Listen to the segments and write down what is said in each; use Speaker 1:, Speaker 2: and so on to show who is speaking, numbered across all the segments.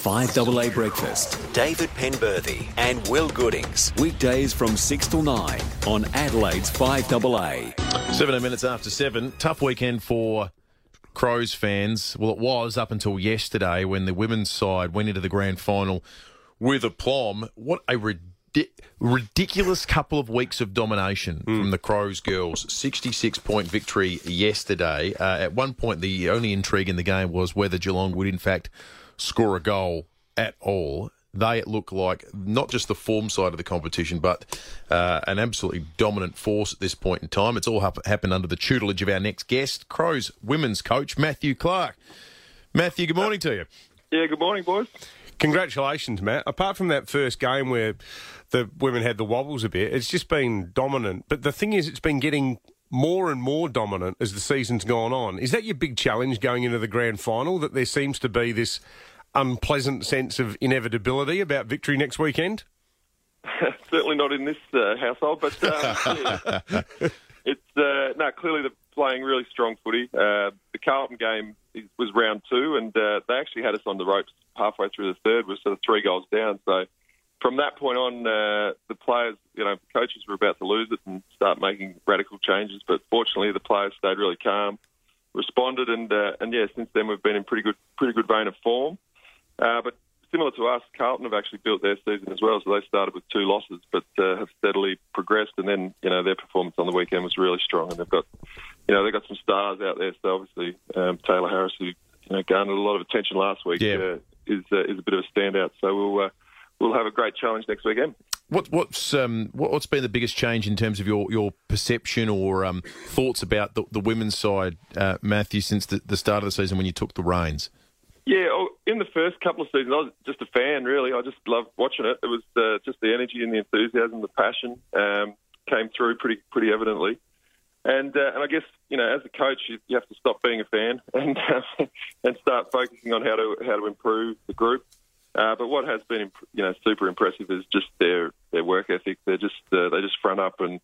Speaker 1: 5AA Breakfast. David Penberthy and Will Goodings. Weekdays from 6 till 9 on Adelaide's 5AA.
Speaker 2: 17 minutes after 7. Tough weekend for Crows fans. Well, it was up until yesterday when the women's side went into the grand final with aplomb. What a ridiculous ridiculous couple of weeks of domination mm. from the Crows girls. 66 point victory yesterday. Uh, at one point, the only intrigue in the game was whether Geelong would, in fact, score a goal at all. They look like not just the form side of the competition, but uh, an absolutely dominant force at this point in time. It's all happened under the tutelage of our next guest, Crows women's coach, Matthew Clarke. Matthew, good morning to you.
Speaker 3: Yeah, good morning, boys.
Speaker 4: Congratulations, Matt. Apart from that first game where the women had the wobbles a bit, it's just been dominant. But the thing is, it's been getting more and more dominant as the season's gone on. Is that your big challenge going into the grand final? That there seems to be this unpleasant sense of inevitability about victory next weekend?
Speaker 3: Certainly not in this uh, household, but um, yeah. it's uh, no clearly they're playing really strong footy. Uh, the Carlton game was round two, and uh, they actually had us on the ropes halfway through the third. We're sort of three goals down, so from that point on, uh, the players, you know, coaches were about to lose it and start making radical changes. But fortunately, the players stayed really calm, responded, and uh, and yeah, since then we've been in pretty good pretty good vein of form. Uh, but similar to us, Carlton have actually built their season as well. So they started with two losses, but uh, have steadily progressed. And then you know their performance on the weekend was really strong, and they've got you know they've got some stars out there. So obviously um, Tayla Harris, who you know garnered a lot of attention last week, yeah. uh, is uh, is a bit of a standout. So we'll uh, we'll have a great challenge next weekend.
Speaker 2: What, what's um, what, has been the biggest change in terms of your, your perception or um, thoughts about the, the women's side, uh, Matthew, since the, the start of the season when you took the reins?
Speaker 3: Yeah, in the first couple of seasons, I was just a fan, really. I just loved watching it. It was uh, just the energy and the enthusiasm, the passion um, came through pretty pretty evidently. And uh, and I guess you know, as a coach, you, you have to stop being a fan and uh, and start focusing on how to how to improve the group. Uh, but what has been, you know, super impressive is just their their work ethic. They're just uh, they just front up and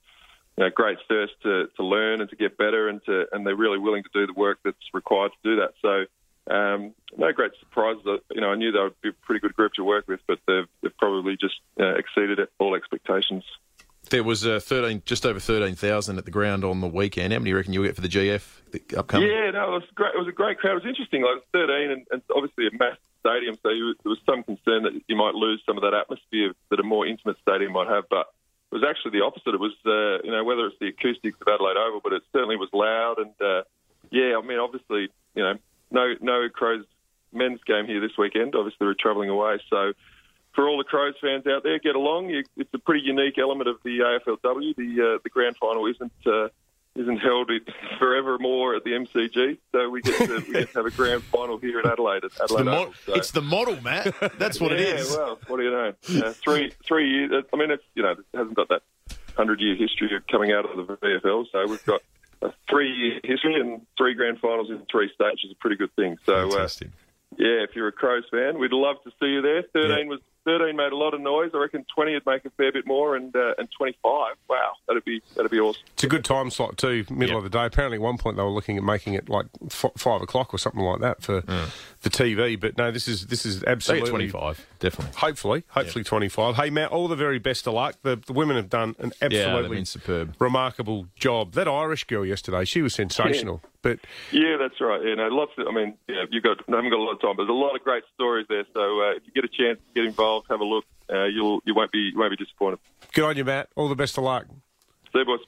Speaker 3: you know, great thirst to, to learn and to get better, and to and they're really willing to do the work that's required to do that. So. Um, no great surprises. You know, I knew they would be a pretty good group to work with, but they've, they've probably just uh, exceeded all expectations.
Speaker 2: There was uh, thirteen, just over thirteen thousand at the ground on the weekend. How many do you reckon you'll get for the GF the upcoming?
Speaker 3: Yeah, no, it was great. It was a great crowd. It was interesting. Like thirteen, and, and obviously a massive stadium, so you, there was some concern that you might lose some of that atmosphere that a more intimate stadium might have. But it was actually the opposite. It was, uh, you know, whether it's the acoustics of Adelaide Oval, but it certainly was loud. And uh, yeah, I mean, obviously, you know, no no Crows men's game here this weekend. Obviously, we're travelling away, so for all the Crows fans out there, get along. It's a pretty unique element of the AFLW. The uh, the grand final isn't uh, isn't held forevermore at the MCG. So we get, to, we get to have a grand final here in Adelaide. At Adelaide
Speaker 2: it's, the mo- so. it's the model, Matt. That's what
Speaker 3: yeah,
Speaker 2: it is.
Speaker 3: Well, what do you know? Uh, three three years. I mean, it's you know, it hasn't got that hundred year history of coming out of the VFL. So we've got a three year history and three grand finals in three states is a pretty good thing. So. Uh, yeah, if you're a Crows fan, we'd love to see you there. 13 yeah. was 13 made a lot of noise. I reckon 20 would make a fair bit more, and uh, and 25, wow, that'd be that'd be awesome.
Speaker 4: It's a good time slot too, middle yep. of the day. Apparently, at one point they were looking at making it like f- five o'clock or something like that for mm. the TV. But no, this is this is absolutely
Speaker 2: 25, definitely.
Speaker 4: Hopefully, hopefully yep. 25. Hey Matt, all the very best of luck. The, the women have done an absolutely
Speaker 2: yeah, superb,
Speaker 4: remarkable job. That Irish girl yesterday, she was sensational.
Speaker 3: Yeah.
Speaker 4: But
Speaker 3: yeah, that's right. You know, lots. Of, I mean, yeah, you got I haven't got a lot of time, but there's a lot of great stories there. So uh, if you get a chance to get involved, have a look uh, you'll you won't be you won't be disappointed.
Speaker 4: Good on you, Matt. All the best of luck.
Speaker 3: See you, boys.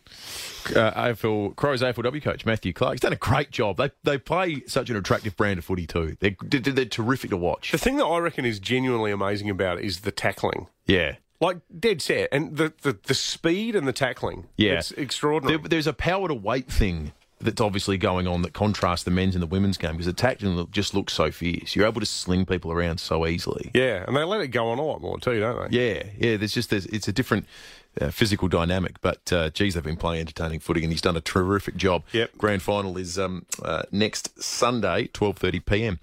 Speaker 2: Uh, AFL Crows AFLW coach Matthew Clarke. He's done a great job. They they play such an attractive brand of footy too. They're they're terrific to watch.
Speaker 4: The thing that I reckon is genuinely amazing about it is the tackling.
Speaker 2: Yeah.
Speaker 4: Like dead set, and the, the, the speed and the tackling.
Speaker 2: Yeah,
Speaker 4: it's extraordinary.
Speaker 2: There, there's a power to weight thing that's obviously going on that contrasts the men's and the women's game because the tackling just looks so fierce. You're able to sling people around so easily.
Speaker 4: Yeah, and they let it go on a lot more too, don't
Speaker 2: they? Yeah, yeah. There's just there's, it's a different uh, physical dynamic, but uh, geez, they've been playing entertaining footing, and he's done a terrific job.
Speaker 4: Yep.
Speaker 2: Grand final is um, uh, next Sunday, 12:30 p.m.